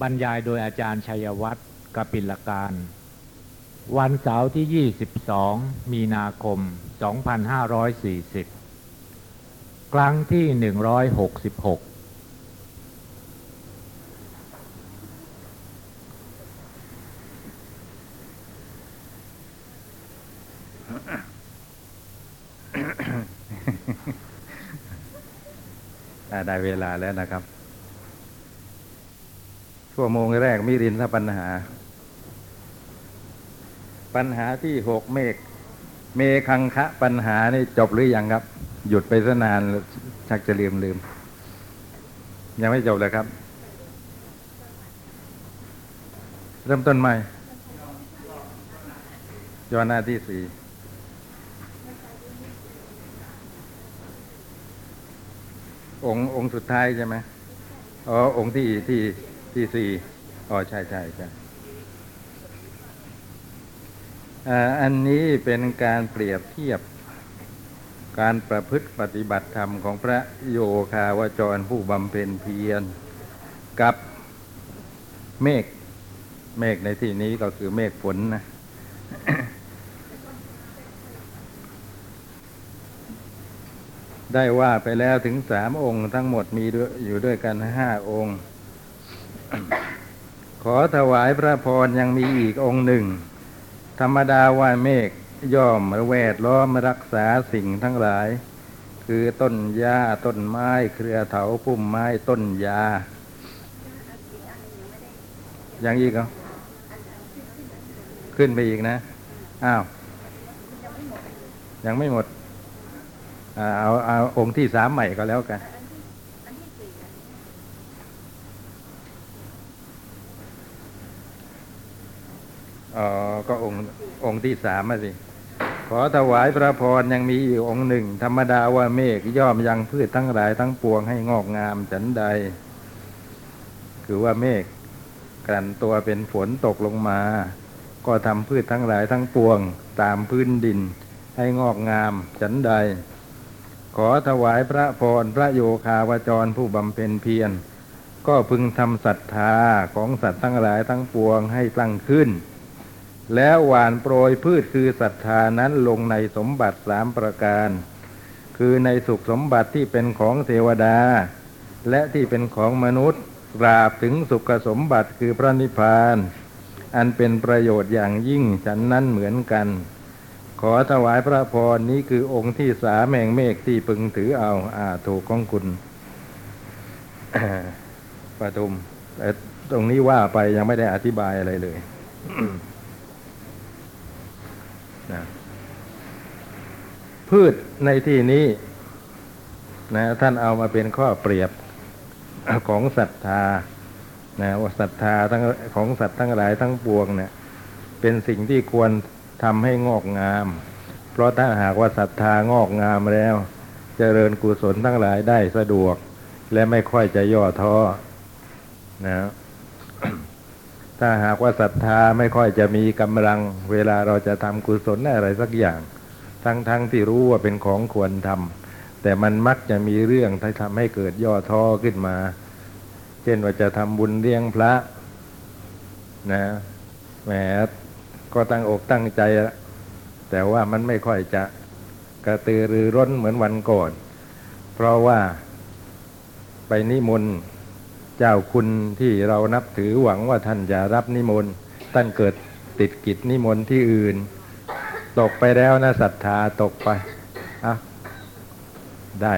บรรยายโดยอาจารย์ชัยวัฒน์กปิลการ วันเสาร์ที่ 22 มีนาคม 2540 ครั้งที่ 166ได้เวลาแล้วนะครับ ชั่วโมงแรกมิรินทปัญหา ปัญหาที่หกเมฆเมคังคะปัญหานี่จบหรือยังครับ หยุดไปซะนานชักจะลืมลืม ยังไม่จบเลยครับ เริ่มต้นใหม่ย้อนหน้าที่สี่องค์องค์สุดท้ายใช่ไหมอ๋อองค์ที่ที่ ที่สี่อ๋อใช่ใช่ใช่อันนี้เป็นการเปรียบเทียบ การประพฤติปฏิบัติธรรมของพระโยคาวจรผู้บำเพ็ญเพียร กับเมฆเมฆในที่นี้ก็คือเมฆฝนนะได้ว่าไปแล้วถึงสามองค์ทั้งหมดมีด้วยอยู่ด้วยกันห้าองค์ อถวายพระพรยังมีอีกองค์หนึ่ง ธรรมดาว่าเมฆย่อมแวดล้อมรักษาสิ่งทั้งหลาย คือต้นหญ้าต้นไม้เครือเถาพุ่มไม้ต้นยาอยังอีกเหรอขึ้นไปอีกนะ อ้าว ยังไม่หมด เอาเอาองค์ที่สามใหม่ก็แล้วกัน อ๋อ ก็องค์องค์ที่สามมาสิ ขอถวายพระพรยังมีอีกองค์หนึ่ง ธรรมดาว่าเมฆย่อมยังพืชทั้งหลายทั้งปวงให้งอกงามฉันใด คือว่าเมฆกลั่นตัวเป็นฝนตกลงมา ก็ทำพืชทั้งหลายทั้งปวง ตามพื้นดิน ให้งอกงามฉันใด ขอถวายพระพรพระโยคาวจรผู้บำเพ็ญเพียรก็พึงทำศรัทธาของสัตว์ทั้งหลายทั้งปวงให้ตั้งขึ้น แล้วหวานโปรยพืชคือศรัทธานั้นลงในสมบัติสามประการ คือในสุขสมบัติที่เป็นของเทวดา และที่เป็นของมนุษย์ราบถึงสุขสมบัติคือพระนิพพาน อันเป็นประโยชน์อย่างยิ่งฉันนั้นเหมือนกัน ขอถวายพระพรนี้คือองค์ที่สามแห่งเมฆที่พึงถือเอาอาถูกของคุณปทุมแต่ตรงนี้ว่าไปยังไม่ได้อธิบายอะไรเลย นะพืชในที่นี้นะท่านเอามาเป็นข้อเปรียบของศรัทธานะว่าศรัทธาทั้งของสัตว์ทั้งหลายทั้งปวงเนี่ย เป็นสิ่งที่ควรทำให้งอกงาม เพราะถ้าหากว่าศรัทธางอกงามแล้วเจริญกุศลทั้งหลายได้สะดวก และไม่ค่อยจะย่อท้อนะ ถ้าหากว่าศรัทธาไม่ค่อยจะมีกำลัง เวลาเราจะทำกุศลอะไรสักอย่าง ทั้งๆทที่รู้ว่าเป็นของควรทำแต่มันมักจะมีเรื่องที่ทำให้เกิดย่อท้อขึ้นมา เช่นว่าจะทำบุญเลี้ยงพระนะแหมก็ตั้งอกตั้งใจแล้วแต่ว่ามันไม่ค่อยจะกระตือรือร้นเหมือนวันก่อน เพราะว่าไปนิมนต์ เจ้าคุณที่เรานับถือหวังว่าท่านจะรับนิมนต์ท่านเกิดติดกิจนิมนต์ที่อื่น ตกไปแล้วนะศรัทธาตกไปอะได้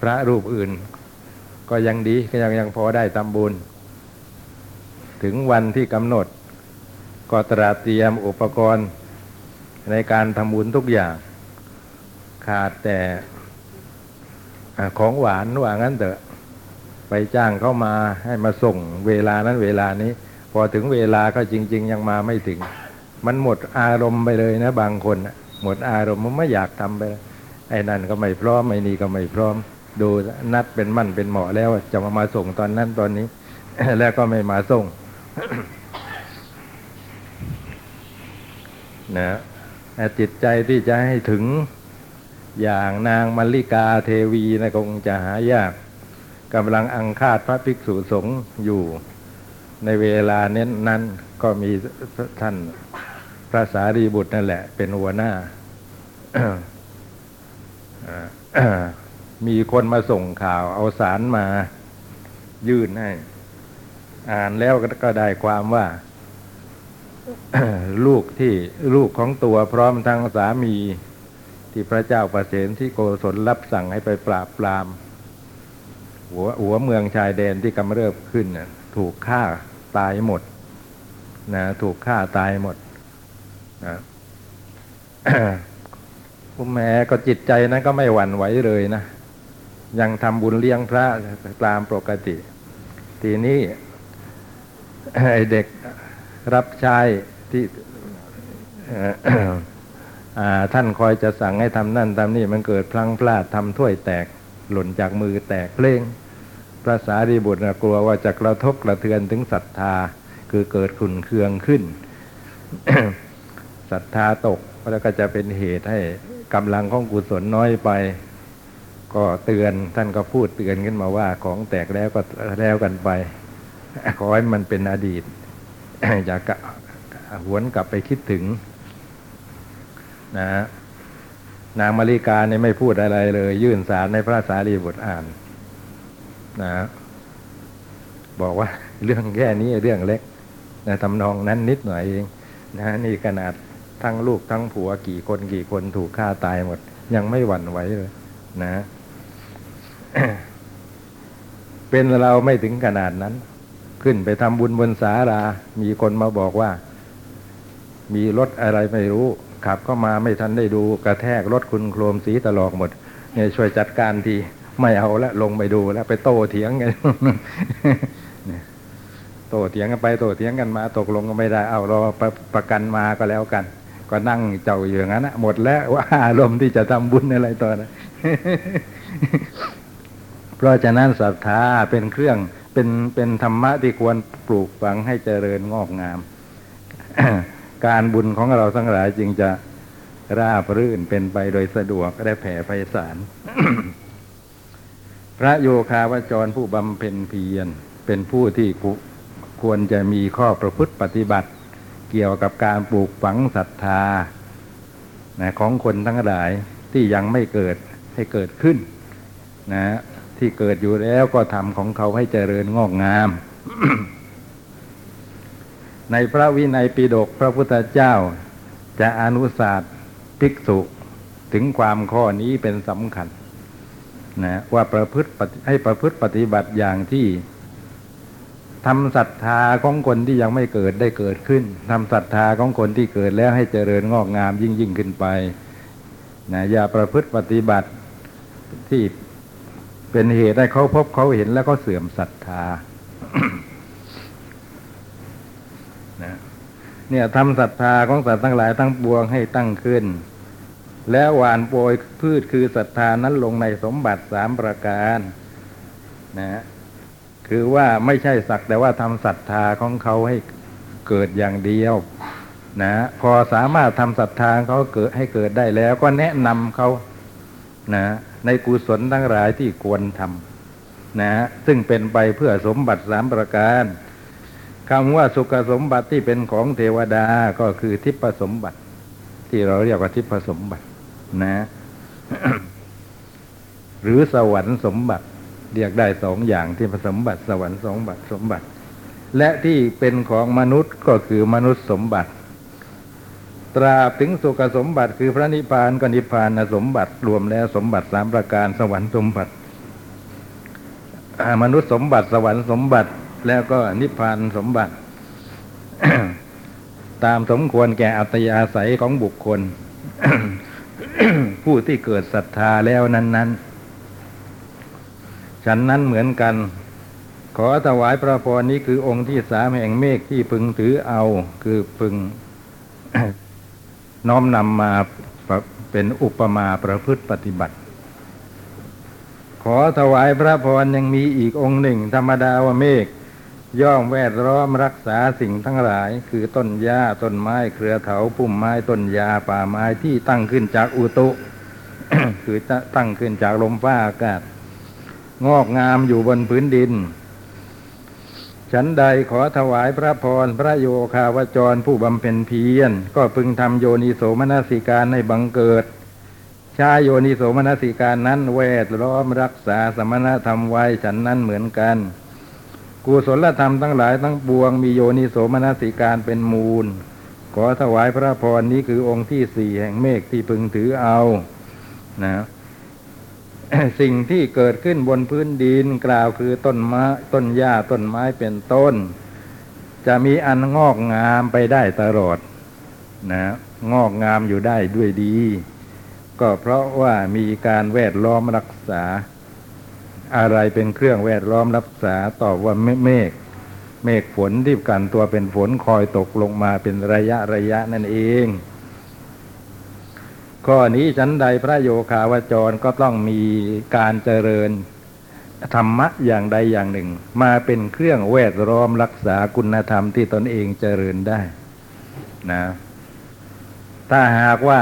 พระรูปอื่น ก็ยังดีก็ยังยังพอได้ทำบุญ ถึงวันที่กำหนด ก็ตราเตรียมอุปกรณ์ ในการทำบุญทุกอย่าง ขาดแต่ของหวานว่างั้นเถอะ ไปจ้างเข้ามาให้มาส่งเวลานั้นเวลานี้ พอถึงเวลาก็จริง ๆ ยังมาไม่ถึง มันหมดอารมณ์ไปเลยนะ บางคนหมดอารมณ์มันไม่อยากทำไปไอ้นั่นก็ไม่พร้อมไอ้นี่ก็ไม่พร้อม ดูนัดเป็นมั่นเป็นเหมาะแล้วจะมามาส่งตอนนั้นตอนนี้ แล้วก็ไม่มาส่งนะจิตใจที่จะให้ถึงอย่างนางมัลลิกาเทวีนะคงจะหายาก กำลังอังคาดพระภิกษุสงฆ์อยู่ในเวลาเน้นนั้นก็มีท่านพระสารีบุตรนั่นแหละ เป็นหัวหน้า มีคนมาส่งข่าวเอาสารมายื่นให้ อ่านแล้วก็ได้ความว่า ลูกที่ลูกของตัวพร้อมทั้งสามี ที่พระเจ้าประเสนที่โกศลรับสั่งให้ไปปราบปราม หัวหัวเมืองชายแดนที่กำเริบขึ้นนะถูกฆ่าตายหมดนะถูกฆ่าตายหมดนะผู้แม่ก็จิตใจนั้นก็ไม่หวั่นไหวเลยนะ ยังทำบุญเลี้ยงพระตามปกติ ทีนี้ไอเด็กรับใช้ที่ท่านคอยจะสั่งให้ทำนั่นทำนี่มันเกิดพลังพลาดทำถ้วยแตกหล่นจากมือแตกเพลง พระสารีบุตรกลัวว่าจะกระทบกระเทือนถึงศรัทธาคือเกิดขุนเคืองขึ้นศรัทธาตกแล้วก็จะเป็นเหตุให้กำลังของกุศลน้อยไป ก็เตือนท่านก็พูดเตือนขึ้นมาว่า ของแตกแล้วก็แล้วกันไป ขอให้มันเป็นอดีต อย่ากะหวนกลับไปคิดถึงนะฮะนางมาริกาเนี่ยไม่พูดอะไรเลย ยื่นสารในพระสารีบุตรอ่าน นะบอกว่าเรื่องแค่นี้เรื่องเล็กนะทำนองนั้นนิดหน่อยเองนะนี่ขนาดทั้งลูกทั้งผัวกี่คนกี่คนถูกฆ่าตายหมด ยังไม่หวั่นไหวเลยนะ เป็นเราไม่ถึงขนาดนั้น ขึ้นไปทำบุญบนสารา มีคนมาบอกว่า มีรถอะไรไม่รู้ ขับเข้ามาไม่ทันได้ดูกระแทกรถคุณโครมสีตลอกหมดเนี่ยช่วยจัดการที ไม่เอาละลงไปดูแล้วไปโต้เถียงกันโต้เถียงกันไปโต้เถียงกันมาตกลงก็ไม่ได้ เอารอประประกันมาก็แล้วกัน ก็นั่งเจ้าอยู่อย่างนั้นนะหมดแล้วว่าอารมณ์ที่จะทำบุญอะไรต่อนะเพราะฉะนั้นศรัทธาเป็นเครื่องเป็นเป็นธรรมะที่ควรปลูกฝังให้เจริญงอกงาม การบุญของเราทั้งหลายจึงจะราบรื่นเป็นไปโดยสะดวกและแผ่ไพศาล พระโยคาวจรผู้บำเพ็ญเพียรเป็นผู้ที่ควรจะมีข้อประพฤติปฏิบัติ เกี่ยวกับการปลูกฝังศรัทธานะของคนทั้งหลายที่ยังไม่เกิดให้เกิดขึ้นนะที่เกิดอยู่แล้วก็ทำของเขาให้เจริญงอกงาม ในพระวินัยปิฎกพระพุทธเจ้า จะอนุสาสภิกษุถึงความข้อนี้เป็นสำคัญ นะว่าประพฤติให้ประพฤติปฏิบัติอย่างที่ทำศรัทธาของคนที่ยังไม่เกิดได้เกิดขึ้นทำศรัทธาของคนที่เกิดแล้วให้เจริญงอกงามยิ่งยิ่งขึ้นไปนะอย่าประพฤติปฏิบัติที่เป็นเหตุให้เขาพบเขาเห็นแล้วก็เสื่อมศรัทธานะเนี่ยทำศรัทธาของสัตว์ทั้งหลายทั้งปวงให้ตั้งขึ้น แล้วหวานโปรยพืชคือศรัทธานั้นลงในสมบัติสามประการนะคือว่าไม่ใช่สักแต่ว่าทำศรัทธาของเขาให้เกิดอย่างเดียวนะพอสามารถทำศรัทธาเขาเกิดให้เกิดได้แล้วก็แนะนำเขานะในกุศลทั้งหลายที่ควรทำนะซึ่งเป็นไปเพื่อสมบัติสามประการคำว่าสุขสมบัติที่เป็นของเทวดาก็คือทิพสมบัติ ที่เราเรียกว่าทิพสมบัติ นะ หรือสวรรค์สมบัติ เรียกได้สองอย่างที่ผสมบัติ สวรรค์สมบัติสมบัติ และที่เป็นของมนุษย์ก็คือมนุษย์สมบัติ ตราบถึงสุขสมบัติคือพระนิพพานก็นิพพานสมบัติรวมแล้วสมบัติสามประการสวรรค์สมบัติมนุษย์สมบัติสวรรค์สมบัติแล้วก็นิพพานสมบัติ ตามสมควรแก่อัตยาศัยของบุคคล ผู้ที่เกิดศรัทธาแล้วนั้น ๆ ฉันนั้นเหมือนกัน ขอถวายพระพรนี้คือองค์ที่สามแห่งเมฆที่พึงถือเอา คือพึง น้อมนำมาเป็นอุปมาประพฤติปฏิบัติ ขอถวายพระพรยังมีอีกองค์หนึ่ง ธรรมดาว่าเมฆ ย่อมแวดล้อมรักษาสิ่งทั้งหลาย คือต้นหญ้าต้นไม้เครือเถาพุ่มไม้ต้นยาป่าไม้ที่ตั้งขึ้นจากอุตุ คือตั้งขึ้นจากลมฟ้าอากาศ งอกงามอยู่บนพื้นดิน ฉันใดขอถวายพระพรพระโยคาวจรผู้บำเพ็ญเพียรก็พึงทำโยนิโสมนสิการให้บังเกิดชาโยนิโสมนสิการนั้นแวดล้อมรักษาสมณธรรมไว้ฉันนั้นเหมือนกัน กุศลธรรมทั้งหลายทั้งปวงมีโยนิโสมนสิการเป็นมูล ขอถวายพระพรนี้คือองค์ที่สี่แห่งเมฆที่พึงถือเอานะสิ่งที่เกิดขึ้นบนพื้นดินกล่าวคือต้นไม้ต้นหญ้าต้นไม้เป็นต้น จะมีอันงอกงามไปได้ตลอดนะงอกงามอยู่ได้ด้วยดี ก็เพราะว่ามีการแวดล้อมรักษา อะไรเป็นเครื่องแวดล้อมรักษาตอบว่าเมฆเมฆฝนที่กันตัวเป็นฝนคอยตกลงมาเป็นระยะระยะนั่นเอง ข้อนี้ชั้นใดพระโยคาวจรก็ต้องมีการเจริญธรรมะอย่างใดอย่างหนึ่ง มาเป็นเครื่องแวดล้อมรักษาคุณธรรมที่ตนเองเจริญได้นะถ้าหากว่า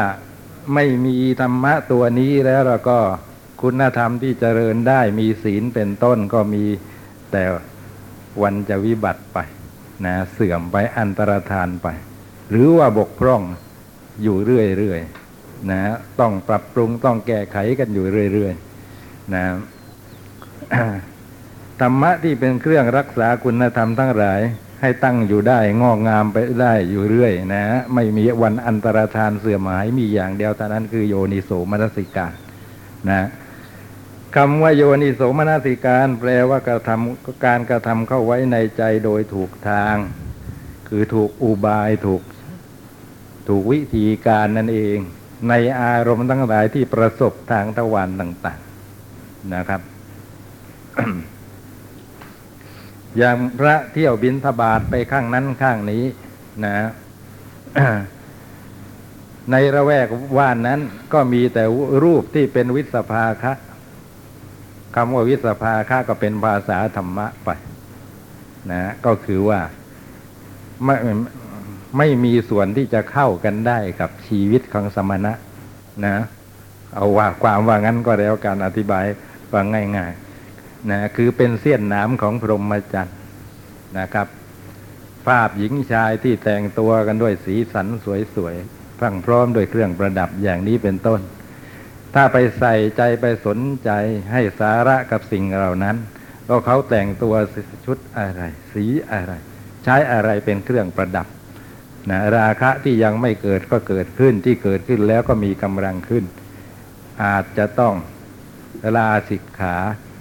ไม่มีธรรมะตัวนี้แล้วเราก็ คุณธรรมที่เจริญได้มีศีลเป็นต้นก็มีแต่วันจะวิบัติไปนะเสื่อมไปอันตรธานไป หรือว่าบกพร่องอยู่เรื่อยๆนะต้องปรับปรุงต้องแก้ไขกันอยู่เรื่อยๆนะธรรมะที่เป็นเครื่องรักษาคุณธรรมทั้งหลาย ให้ตั้งอยู่ได้งอกงามไปได้อยู่เรื่อยนะ ไม่มีวันอันตรธานเสื่อมหายมีอย่างเดียวเท่านั้นคือโยนิโสมนสิการนะ คำว่าโยนิโสมนสิการ แปลว่ากระทำการกระทำเข้าไว้ในใจโดยถูกทาง คือถูกอุบายถูกถูกวิธีการนั่นเอง ในอารมณ์ทั้งหลายที่ประสบทางตะวันต่าง ๆนะครับ อย่างพระเที่ยวบินทบาทไปข้างนั้นข้างนี้นะในระแวกว่านนั้นก็มีแต่รูปที่เป็นวิสภาคะ คำว่าวิสภาคะก็เป็นภาษาธรรมะไปนะก็คือว่าไม่ไม่มีส่วนที่จะเข้ากันได้กับชีวิตของสมณะนะ เอาว่าความว่างั้นก็แล้วการอธิบายว่าง่ายๆนะคือเป็นเสี้ยนน้ำของพรหมจรรย์นะครับ ภาพหญิงชายที่แต่งตัวกันด้วยสีสันสวยๆพรั่งพร้อมด้วยเครื่องประดับอย่างนี้เป็นต้น ถ้าไปใส่ใจไปสนใจให้สาระกับสิ่งเหล่านั้นก็เขาแต่งตัวชุดอะไร สีอะไร ใช้อะไรเป็นเครื่องประดับนะราคะที่ยังไม่เกิดก็เกิดขึ้นที่เกิดขึ้นแล้วก็มีกำลังขึ้น อาจจะต้องลาสิกขา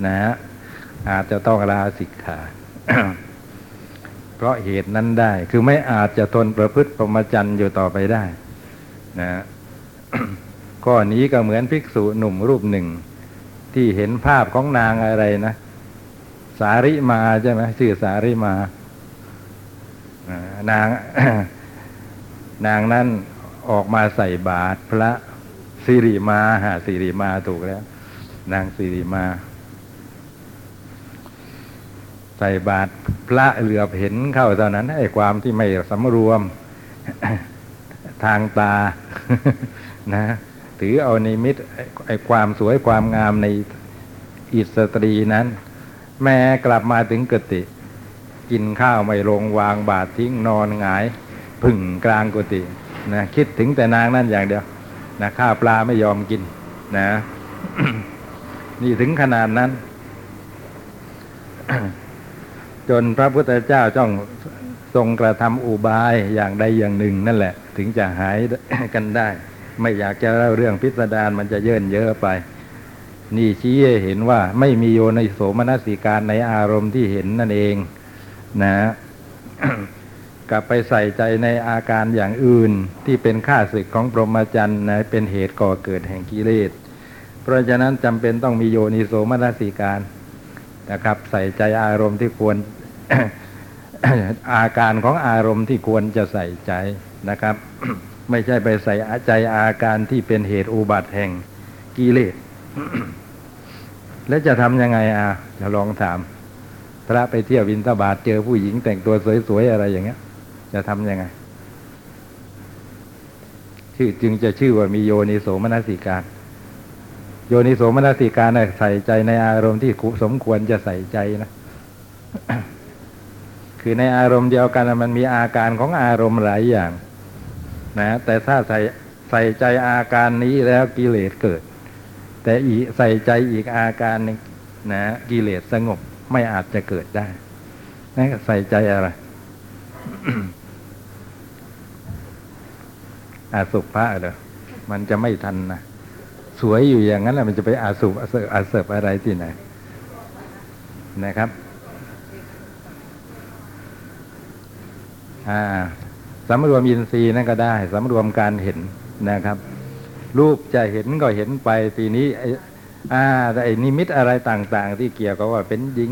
นะฮะอาจจะต้องลาสิกขาเพราะเหตุนั้นได้ คือไม่อาจจะทนประพฤติพรหมจรรย์อยู่ต่อไปได้ นะ ข้อนี้ก็เหมือนภิกษุหนุ่มรูปหนึ่ง ที่เห็นภาพของนางอะไรนะ สาริมาใช่ไหมชื่อสาริมานางนางนั้นออกมาใส่บาตรพระสิริมาหาสิริมาถูกแล้ว นางสิริมา ใส่บาตรพระเหลือบเห็นเข้าเท่านั้นไอ้ความที่ไม่สำรวมทางตานะ ถือเอาในมิตรไอ้ความสวยความงามในอิสตรีนั้น แม่กลับมาถึงกติ กินข้าวไม่ลงวางบาตรทิ้งนอนหงายพึ่งกลางกุฏินะคิดถึงแต่นางนั่นอย่างเดียวนะข้าวปลาไม่ยอมกินนะ นี่ถึงขนาดนั้น จนพระพุทธเจ้าจ้องทรงกระทำอุบายอย่างใดอย่างหนึ่งนั่นแหละ ถึงจะหายกันได้ ไม่อยากจะเล่าเรื่องพิสดารมันจะเยินเยอะไป นี่ชี้ให้เห็นว่าไม่มีโยในโสมนสิการในอารมณ์ที่เห็นนั่นเองนะกลับไปใส่ใจในอาการอย่างอื่นที่เป็นค่าศึกของพรหมจรรย์นะเป็นเหตุก่อเกิดแห่งกิเลส เพราะฉะนั้นจำเป็นต้องมีโยนิโสมนสิการนะครับ ใส่ใจอารมณ์ที่ควรอาการของอารมณ์ที่ควรจะใส่ใจนะครับ ไม่ใช่ไปใส่ใจอาการที่เป็นเหตุอุบัติแห่งกิเลสแล้วจะทำยังไงอะจะลองถาม พระไปเที่ยววินทบาทเจอผู้หญิงแต่งตัวสวยๆอะไรอย่างเงี้ย จะทำยังไง ชื่อจึงจะชื่อว่ามีโยนิโสมนสิการ โยนิโสมนสิการน่ะใส่ใจในอารมณ์ที่สมควรจะใส่ใจนะคือในอารมณ์เดียวกันมันมีอาการของอารมณ์หลายอย่าง นะแต่ถ้าใส่ใส่ใจอาการนี้แล้วกิเลสเกิด แต่อีใส่ใจอีกอาการหนึงนะกิเลสสงบไม่อาจจะเกิดได้นั่นก็ใส่ใจอะไรอาสุภะเหรอมันจะไม่ทันนะสวยอยู่อย่างนั้นแหละมันจะไปอาสุอาเสอาเสบอะไรที่ไหนนะครับ อ่า สำรวมอินทรีย์นั่นก็ได้สำรวมการเห็นนะครับ รูปจะเห็นก็เห็นไปทีนี้ไอ้อ่าแต่ไอ้นิมิตอะไรต่างๆ ที่เกี่ยวกับว่าเป็นหญิง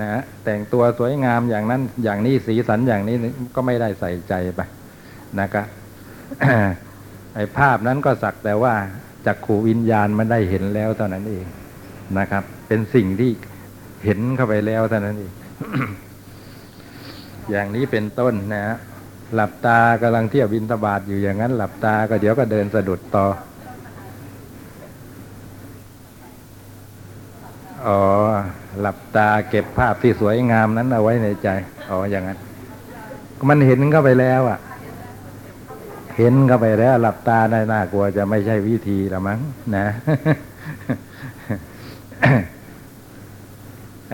นะฮะแต่งตัวสวยงามอย่างนั้นอย่างนี้สีสันอย่างนี้ก็ไม่ได้ใส่ใจไปนะครับไอ้ภาพนั้นก็สักแต่ว่าจักขูวิญญาณมันได้เห็นแล้วเท่านั้นเองนะครับ เป็นสิ่งที่เห็นเข้าไปแล้วเท่านั้นเองอย่างนี้เป็นต้นนะฮะ หลับตากำลังเที่ยวบินทบาทอยู่อย่างนั้น หลับตาก็เดี๋ยวก็เดินสะดุดต่อ อ๋อ หลับตาเก็บภาพที่สวยงามนั้นเอาไว้ในใจ อ๋อ อย่างนั้น มันเห็นเข้าไปแล้วอะ เห็นเข้าไปแล้ว หลับตาได้น่ากลัวจะไม่ใช่วิธีละมั้งนะ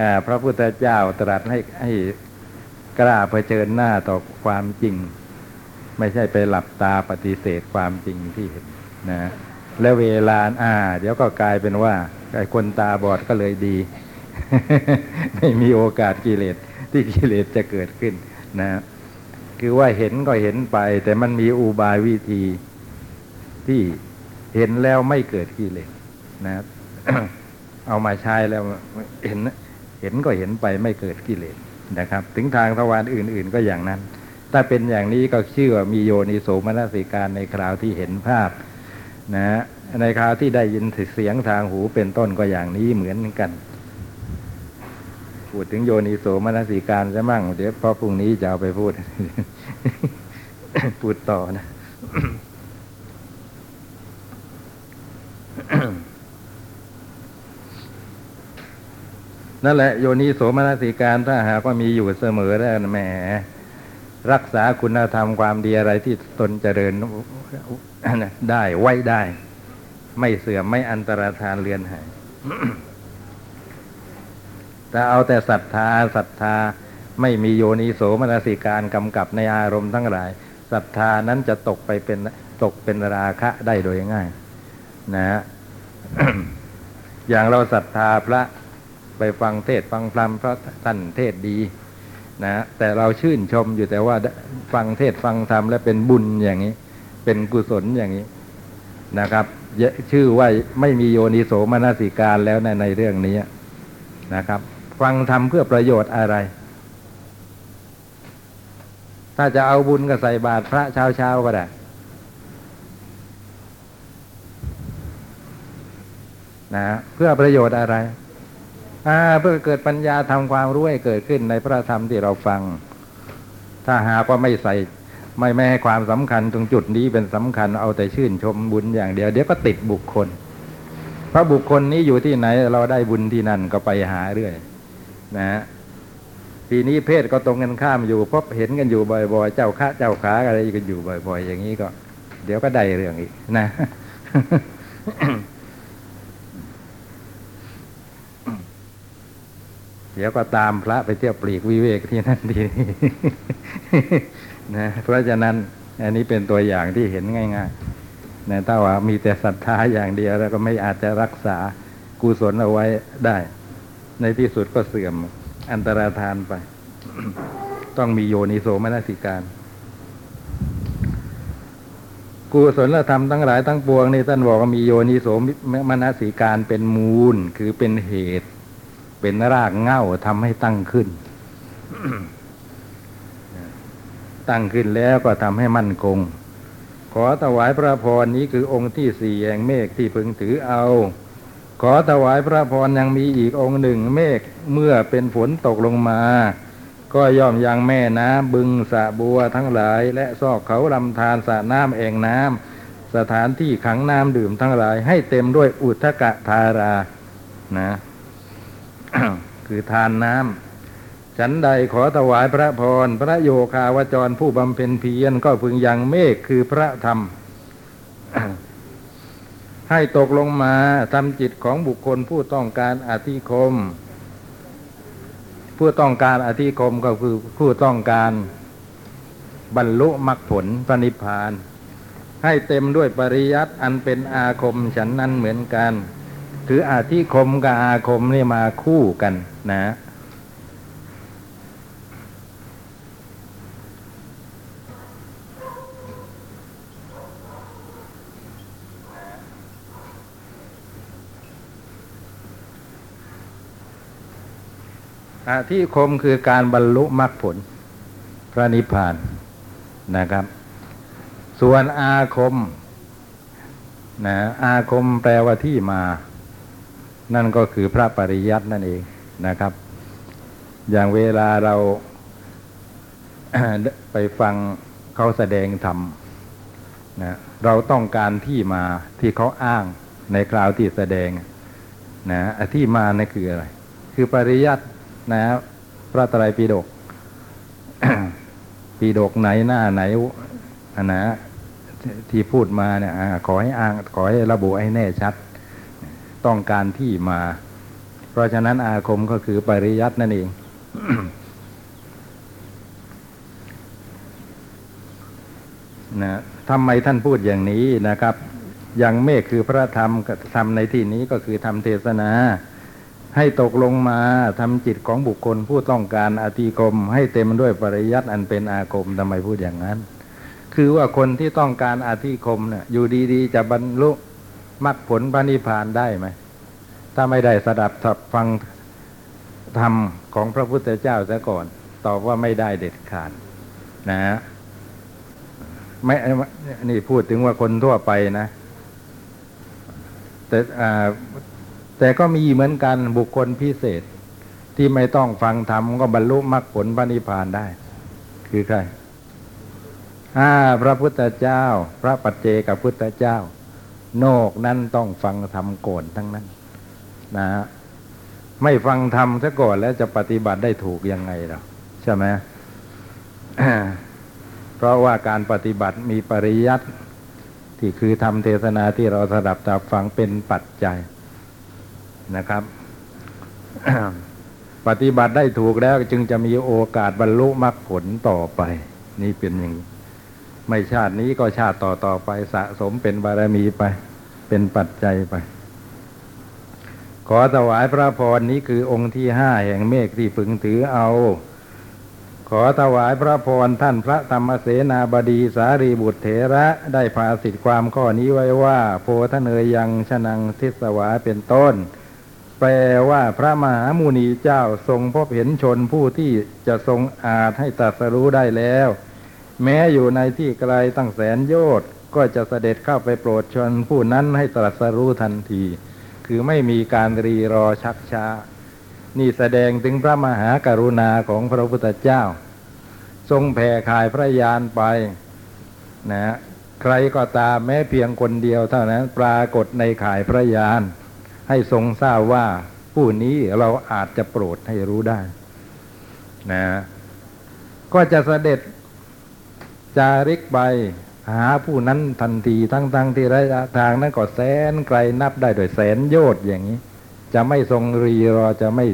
อ่าพระพุทธเจ้าตรัสให้ให้ กล้าเผชิญหน้าต่อความจริง ไม่ใช่ไปหลับตาปฏิเสธความจริงที่เห็นนะแล้วเวลาอ่า เดี๋ยวก็กลายเป็นว่าไอ้คนตาบอดก็เลยดี ไม่มีโอกาสกิเลสที่กิเลสจะเกิดขึ้นนะคือว่าเห็นก็เห็นไป แต่มันมีอุบายวิธีที่เห็นแล้วไม่เกิดกิเลสนะเอามาใช้แล้วเห็นเห็นก็เห็นไปไม่เกิดกิเลส นะครับ ถึงทางทวารอื่น ๆ ก็อย่างนั้น ถ้าเป็นอย่างนี้ก็ชื่อว่ามีโยนิโสมนสิการในคราวที่เห็นภาพนะในคราวที่ได้ยินเสียงทางหูเป็นต้นก็อย่างนี้เหมือนกันพูดถึงโยนิโสมนสิการจะมั่งเดี๋ยวพอพรุ่งนี้จะเอาไปพูด พูดต่อนะ นั่นแหละโยนิโสมนสิการถ้าหากว่ามีอยู่เสมอแล้วนะแหมรักษาคุณธรรมความดีอะไรที่ตนเจริญได้ไว้ได้ ไม่เสื่อมไม่อันตรธานเลือนหายแต่เอาแต่ศรัทธาศรัทธาไม่มีโยนิโสมนสิการกำกับในอารมณ์ทั้งหลายศรัทธานั้นจะตกไปเป็นตกเป็นราคะได้โดยง่าย นะฮะอย่างเราศรัทธาพระ ไปฟังเทศฟังพรำเพราะท่านเทศดีนะแต่เราชื่นชมอยู่แต่ว่าฟังเทศฟังธรรมแล้วเป็นบุญอย่างนี้ เป็นกุศลอย่างนี้นะครับชื่อว่าไม่มีโยนิโสมนสิการแล้วในในเรื่องนี้นะครับ ฟังธรรมเพื่อประโยชน์อะไร ถ้าจะเอาบุญก็ใส่บาตรพระเช้าเช้าก็ได้นะเพื่อประโยชน์อะไร เพื่อเกิดปัญญาทำความรู้ให้เกิดขึ้นในพระธรรมที่เราฟัง ถ้าหากว่าไม่ใส่ไม่ไม่ให้ความสำคัญตรงจุดนี้เป็นสำคัญเอาแต่ชื่นชมบุญอย่างเดียว เดี๋ยวก็ติดบุคคล เพราะบุคคลนี้อยู่ที่ไหนเราได้บุญที่นั่นก็ไปหาเรื่อย นะฮะทีนี้เพศก็ตรงกันข้ามอยู่พบเห็นกันอยู่บ่อยๆ เจ้าข้าเจ้าขาอะไรกันอยู่บ่อย ๆ อย่างนี้ก็ เดี๋ยวก็ได้เรื่องอีกนะ เดี๋ยวก็ตามพระไปเที่ยวปลีกวิเวกที่นั่นทีนี้นะเพราะฉะนั้นอันนี้เป็นตัวอย่างที่เห็นง่ายๆนะถ้าว่ามีแต่ศรัทธาอย่างเดียวแล้วก็ไม่อาจจะรักษากุศลเอาไว้ได้ ในที่สุดก็เสื่อมอันตรธานไป ต้องมีโยนิโสมนสิการกุศลธรรมทั้งหลายทั้งปวงนี่ท่านบอกว่ามีโยนิโสมนสิการเป็นมูล คือเป็นเหตุ เป็นรากเง้าทำให้ตั้งขึ้น ตั้งขึ้นแล้วก็ทำให้มั่นคง ขอถวายพระพรนี้คือองค์ที่สี่แห่งเมฆที่พึงถือเอา ขอถวายพระพรยังมีอีกองค์หนึ่งเมฆเมื่อเป็นฝนตกลงมา ก็ย่อมยังแม่น้ำบึงสะบัวทั้งหลาย และซอกเขาลำธารสระน้ำแอ่งน้ำสถานที่ขังน้ำดื่มทั้งหลาย ให้เต็มด้วยอุทกะธารานะ คือทานน้ำฉันใดขอถวายพระพร พระโยคาวจรผู้บำเพ็ญเพียรก็พึงยังเมฆคือพระธรรม ให้ตกลงมาทำจิตของบุคคลผู้ต้องการอธิคม ผู้ต้องการอธิคมก็คือผู้ต้องการบรรลุมรรคผลปณิพาน ให้เต็มด้วยปริยัติอันเป็นอาคมฉันนั้นเหมือนกัน คืออาธิคมกับอาคมนี่มาคู่กันนะอาธิคมคือการบรรลุมรรคผล พระนิพพานนะครับ ส่วนอาคมนะอาคมแปลว่าที่มา นั่นก็คือพระปริยัตินั่นเองนะครับ อย่างเวลาเราไปฟังเขาแสดงธรรมนะเราต้องการที่มาที่เขาอ้างในคราวที่แสดงนะที่มานั่นคืออะไร คือปริยัตินะพระตรัยปิฎกปีดกไหนหน้าไหนนะที่พูดมาเนี่ยขอให้อ้างขอให้ระบุให้แน่ชัด ต้องการที่มา เพราะฉะนั้นอาคมก็คือปริยัตินั่นเอง นะทำไมท่านพูดอย่างนี้นะครับอย่างเมฆคือพระธรรมธรรมในที่นี้ก็คือธรรมเทศนา ให้ตกลงมาทำจิตของบุคคลผู้ต้องการอธิคม ให้เต็มด้วยปริยัติอันเป็นอาคมทำไมพูดอย่างนั้น คือว่าคนที่ต้องการอธิคมเนี่ยอยู่ดีๆ จะบรรลุ มรรคผลพระนิพพานได้ไหม ถ้าไม่ได้สดับสับฟังธรรมของพระพุทธเจ้าซะก่อน ตอบว่าไม่ได้เด็ดขาดนะฮะไม่นี่พูดถึงว่าคนทั่วไปนะ แต่แต่ก็มีเหมือนกันบุคคลพิเศษ ที่ไม่ต้องฟังธรรมก็บรรลุมรรคผลพระนิพพานได้ คือใครอ่าพระพุทธเจ้า พระปัจเจกับพุทธเจ้า โนกนั้นต้องฟังธรรมก่อนทั้งนั้น นะฮะไม่ฟังธรรมซะก่อนแล้วจะปฏิบัติได้ถูกยังไงเราใช่ไหมเพราะว่าการปฏิบัติมีปริยัติที่คือทำเทศนาที่เราสดับตับฟังเป็นปัจจัยนะครับ ปฏิบัติได้ถูกแล้วจึงจะมีโอกาสบรรลุมรรคผลต่อไป นี่เป็นอย่างนี้ ไม่ชาตินี้ก็ชาติต่อต่อไปสะสมเป็นบารมีไป เป็นปัจจัยไป ขอถวายพระพรนี้คือองค์ที่ห้าแห่งเมฆที่พึงถือเอา ขอถวายพระพรท่านพระธรรมเสนาบดีสารีบุตรเถระได้ภาสิทธิความข้อนี้ไว้ว่า โพธเนยยังชนังทิสวาเป็นต้นแปลว่าพระมหามุนีเจ้าทรงพบเห็นชนผู้ที่จะทรงอาจให้ตรัสรู้ได้แล้ว แม้อยู่ในที่ไกลตั้งแสนโยชน์ก็จะเสด็จเข้าไปโปรดชนผู้นั้นให้ตรัสรู้ทันที คือไม่มีการรีรอชักช้า นี่แสดงถึงพระมหากรุณาของพระพุทธเจ้า ทรงแผ่ขายพระยานไปนะใครก็ตามแม้เพียงคนเดียวเท่านั้นปรากฏในขายพระยาน ให้ทรงทราบว่าผู้นี้เราอาจจะโปรดให้รู้ได้นะก็จะเสด็จ จาริกไปหาผู้นั้นทันทีทั้งๆทที่ระยะทางนั้นก็แสนไกลนับได้โดยแสนโยชน์อย่างนี้ จะไม่ทรงรีรอจะไม่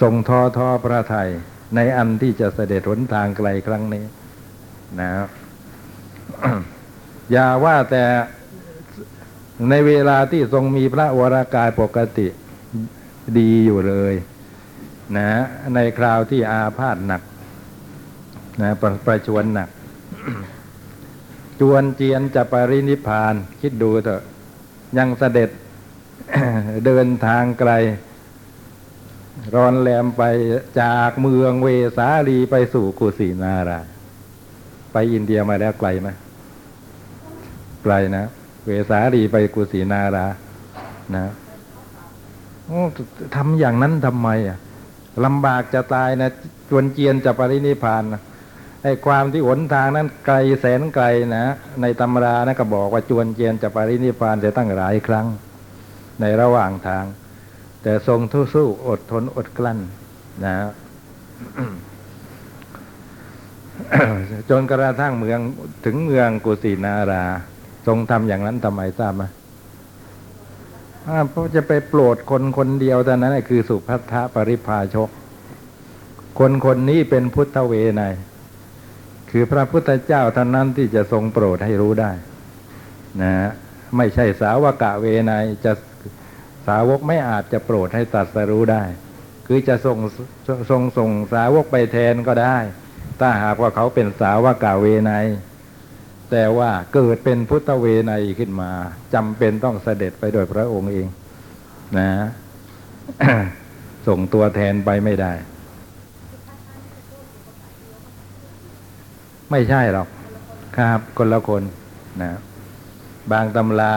ทรงท้อท้อพระไทยในอันที่จะเสด็จหนทางไกลครั้งนี้นะอย่าว่าแต่ในเวลาที่ทรงมีพระวรากายปกติดีอยู่เลยนะในคราวที่อาพาธหนักนะประประชวนหนัก จวนเจียนจะปรินิพาน คิดดูเถอะ ยังเสด็จเดินทางไกลรอนแรมไปจากเมืองเวสาลีไปสู่กุสินารา ไปอินเดียมาแล้วไกลไหมไกลนะ เวสาลีไปกุสินารา นะทำอย่างนั้นทำไมอะลำบากจะตายนะจวนเจียนจะปรินิพพานนะ ไอ้ความที่หนทางนั้นไกลแสนไกลนะ ในตำรานะก็บอกว่าจวนเจียนจะปรินิพพานจะตั้งหลายครั้ง ในระหว่างทาง แต่ทรงทุสู้อดทนอดกลั้นนะจนกระทั่งเมืองถึงเมืองกุสินารา ทรงทำอย่างนั้นทำไมทราบไหมเพราะจะไปโปรดคนคนเดียวเท่านั้นคือสุภัททปริพาชก คนคนนี้เป็นพุทธเวไน คือพระพุทธเจ้าเท่านั้นที่จะทรงโปรดให้รู้ได้นะฮะไม่ใช่สาวกะเวไนยจะสาวกไม่อาจจะโปรดให้ตรัสรู้ได้ คือจะส่งทรงส่งสาวกไปแทนก็ได้ ถ้าหากว่าเขาเป็นสาวกะเวไนยแต่ว่าเกิดเป็นพุทธเวไนยขึ้นมาจำเป็นต้องเสด็จไปโดยพระองค์เอง นะ ส่งตัวแทนไปไม่ได้ ไม่ใช่หรอกครับ คนละคนนะบางตำรา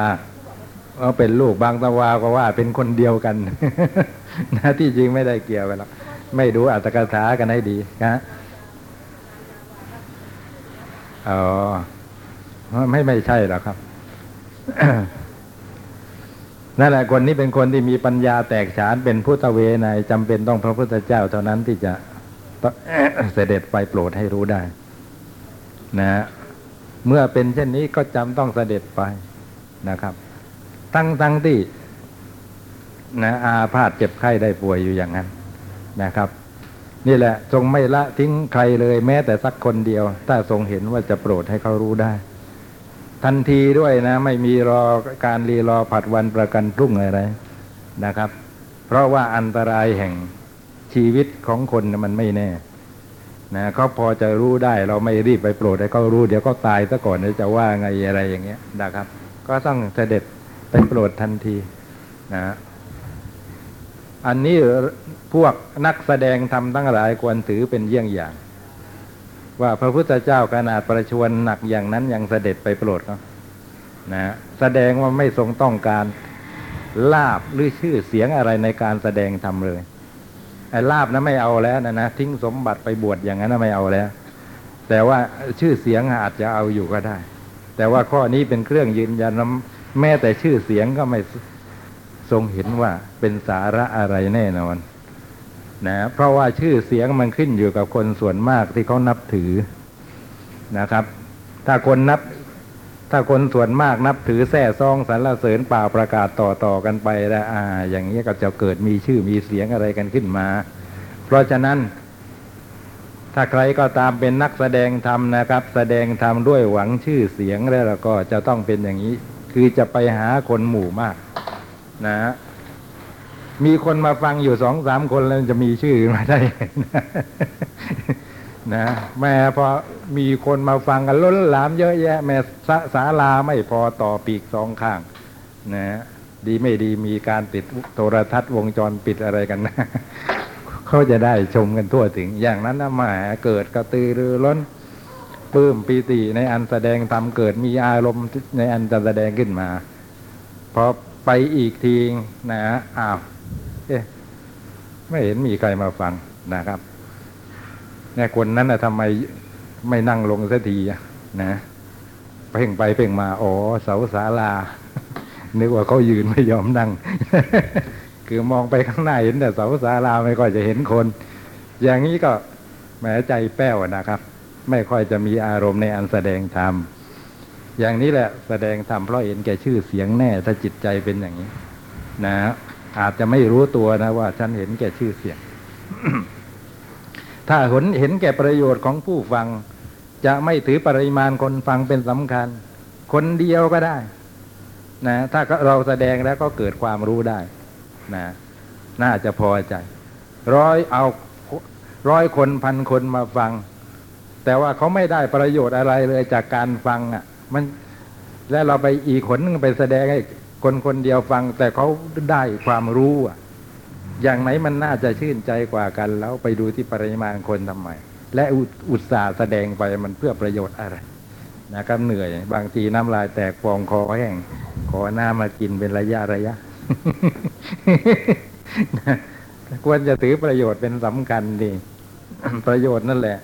ก็เป็นลูกบางตำราก็ว่าเป็นคนเดียวกันนะที่จริงไม่ได้เกี่ยวกันหรอกไม่ดูอัตถกถากันให้ดีนะอ๋อไม่ไม่ใช่หรอกครับนั่นแหละคนนี้เป็นคนที่มีปัญญาแตกฉานเป็นพุทธเวไนจำเป็นต้องพระพุทธเจ้าเท่านั้นที่จะเสด็จไปโปรดให้รู้ได้ นะฮะเมื่อเป็นเช่นนี้ก็จำต้องเสด็จไปนะครับทั้งทั้งที่นะอาพาธเจ็บไข้ได้ป่วยอยู่อย่างนั้นนะครับ นี่แหละทรงไม่ละทิ้งใครเลยแม้แต่สักคนเดียว ถ้าทรงเห็นว่าจะโปรดให้เขารู้ได้ ทันทีด้วยนะ ไม่มีรอการรีรอผัดวันประกันพรุ่งอะไรนะครับ เพราะว่าอันตรายแห่งชีวิตของคนมันไม่แน่ นะเขาพอจะรู้ได้ เราไม่รีบไปโปรดให้เขารู้ เดี๋ยวก็ตายซะก่อนเดี๋ยวจะว่าไงอะไรอย่างเงี้ยนะครับ ก็ต้องเสด็จไปโปรดทันทีนะอันนี้พวกนักแสดงทำทั้งหลายควรถือเป็นเยี่ยงอย่าง ว่าพระพุทธเจ้าขนาดประชวรหนักอย่างนั้นยังเสด็จไปโปรดเขานะแสดงว่าไม่ทรงต้องการลาบหรือชื่อเสียงอะไรในการแสดงทำเลย ลาบนะไม่เอาแล้วนะนะทิ้งสมบัติไปบวชอย่างนั้นนะไม่เอาแล้ว แต่ว่าชื่อเสียงอาจจะเอาอยู่ก็ได้ แต่ว่าข้อนี้เป็นเครื่องยืนยันแม้แต่ชื่อเสียงก็ไม่ทรงเห็นว่าเป็นสาระอะไรแน่นอนนะเพราะว่าชื่อเสียงมันขึ้นอยู่กับคนส่วนมากที่เขานับถือนะครับ ถ้าคนนับ ถ้าคนส่วนมากนับถือแท้ซองสรรเสริญป่าประกาศต่อต่อกันไปแล้วอ่า อย่างนี้ก็จะเกิดมีชื่อมีเสียงอะไรกันขึ้นมา เพราะฉะนั้น ถ้าใครก็ตามเป็นนักแสดงธรรมนะครับ แสดงธรรมด้วยหวังชื่อเสียงแล้วก็จะต้องเป็นอย่างนี้ คือจะไปหาคนหมู่มาก นะมีคนมาฟังอยู่สองสามคนแล้วจะมีชื่อมาได้ นะแม่พอมีคนมาฟังกันล้นหลามเยอะแยะ แม่ศาศาลาไม่พอต่อปีกสองข้างนะดีไม่ดีมีการติดโทรทัศน์วงจรปิดอะไรกันนะเขาจะได้ชมกันทั่วถึง อย่างนั้นนะแหมาเกิดกระตือรือร้นปลื้มปีติในอันแสดงทำเกิดมีอารมณ์ในอันจะแสดงขึ้นมาพอไปอีกทีนะอ้าวเอ๊ะไม่เห็นมีใครมาฟังนะครับ เนี่ยคนนั้นนะทำไมไม่นั่งลงสักทีนะเพ่งไปเพ่งมาอ๋อเสาศาลานึกว่าเขายืนไม่ยอมนั่ง คือมองไปข้างหน้าเห็นแต่เสาศาลาไม่ค่อยจะเห็นคน อย่างนี้ก็แหมใจแป้วนะครับ ไม่ค่อยจะมีอารมณ์ในอันแสดงธรรมอย่างนี้แหละแสดงธรรมเพราะเห็นแก่ชื่อเสียงแน่ ถ้าจิตใจเป็นอย่างนี้ นะอาจจะไม่รู้ตัวนะว่า ฉันเห็นแก่ชื่อเสียง ถ้าเห็นเห็นแก่ประโยชน์ของผู้ฟัง จะไม่ถือปริมาณคนฟังเป็นสำคัญ คนเดียวก็ได้นะถ้าเราแสดงแล้วก็เกิดความรู้ได้นะน่าจะพอใจร้อยเอาร้อยคนพันคนมาฟัง แต่ว่าเขาไม่ได้ประโยชน์อะไรเลยจากการฟังอะ มันแล้วเราไปอีกคนนึงไปแสดงให้คนคนเดียวฟัง แต่เขาได้ความรู้อะ อย่างไหนมันน่าจะชื่นใจกว่ากัน แล้วไปดูที่ปริมาณคนทำไม และอุตส่าห์แสดงไปมันเพื่อประโยชน์อะไรนะครับเหนื่อย บางทีน้ำลายแตกฟองคอแห้งขอหน้ามากินเป็นระยะระยะควรจะถือประโยชน์เป็นสำคัญดีประโยชน์นั่นแหละ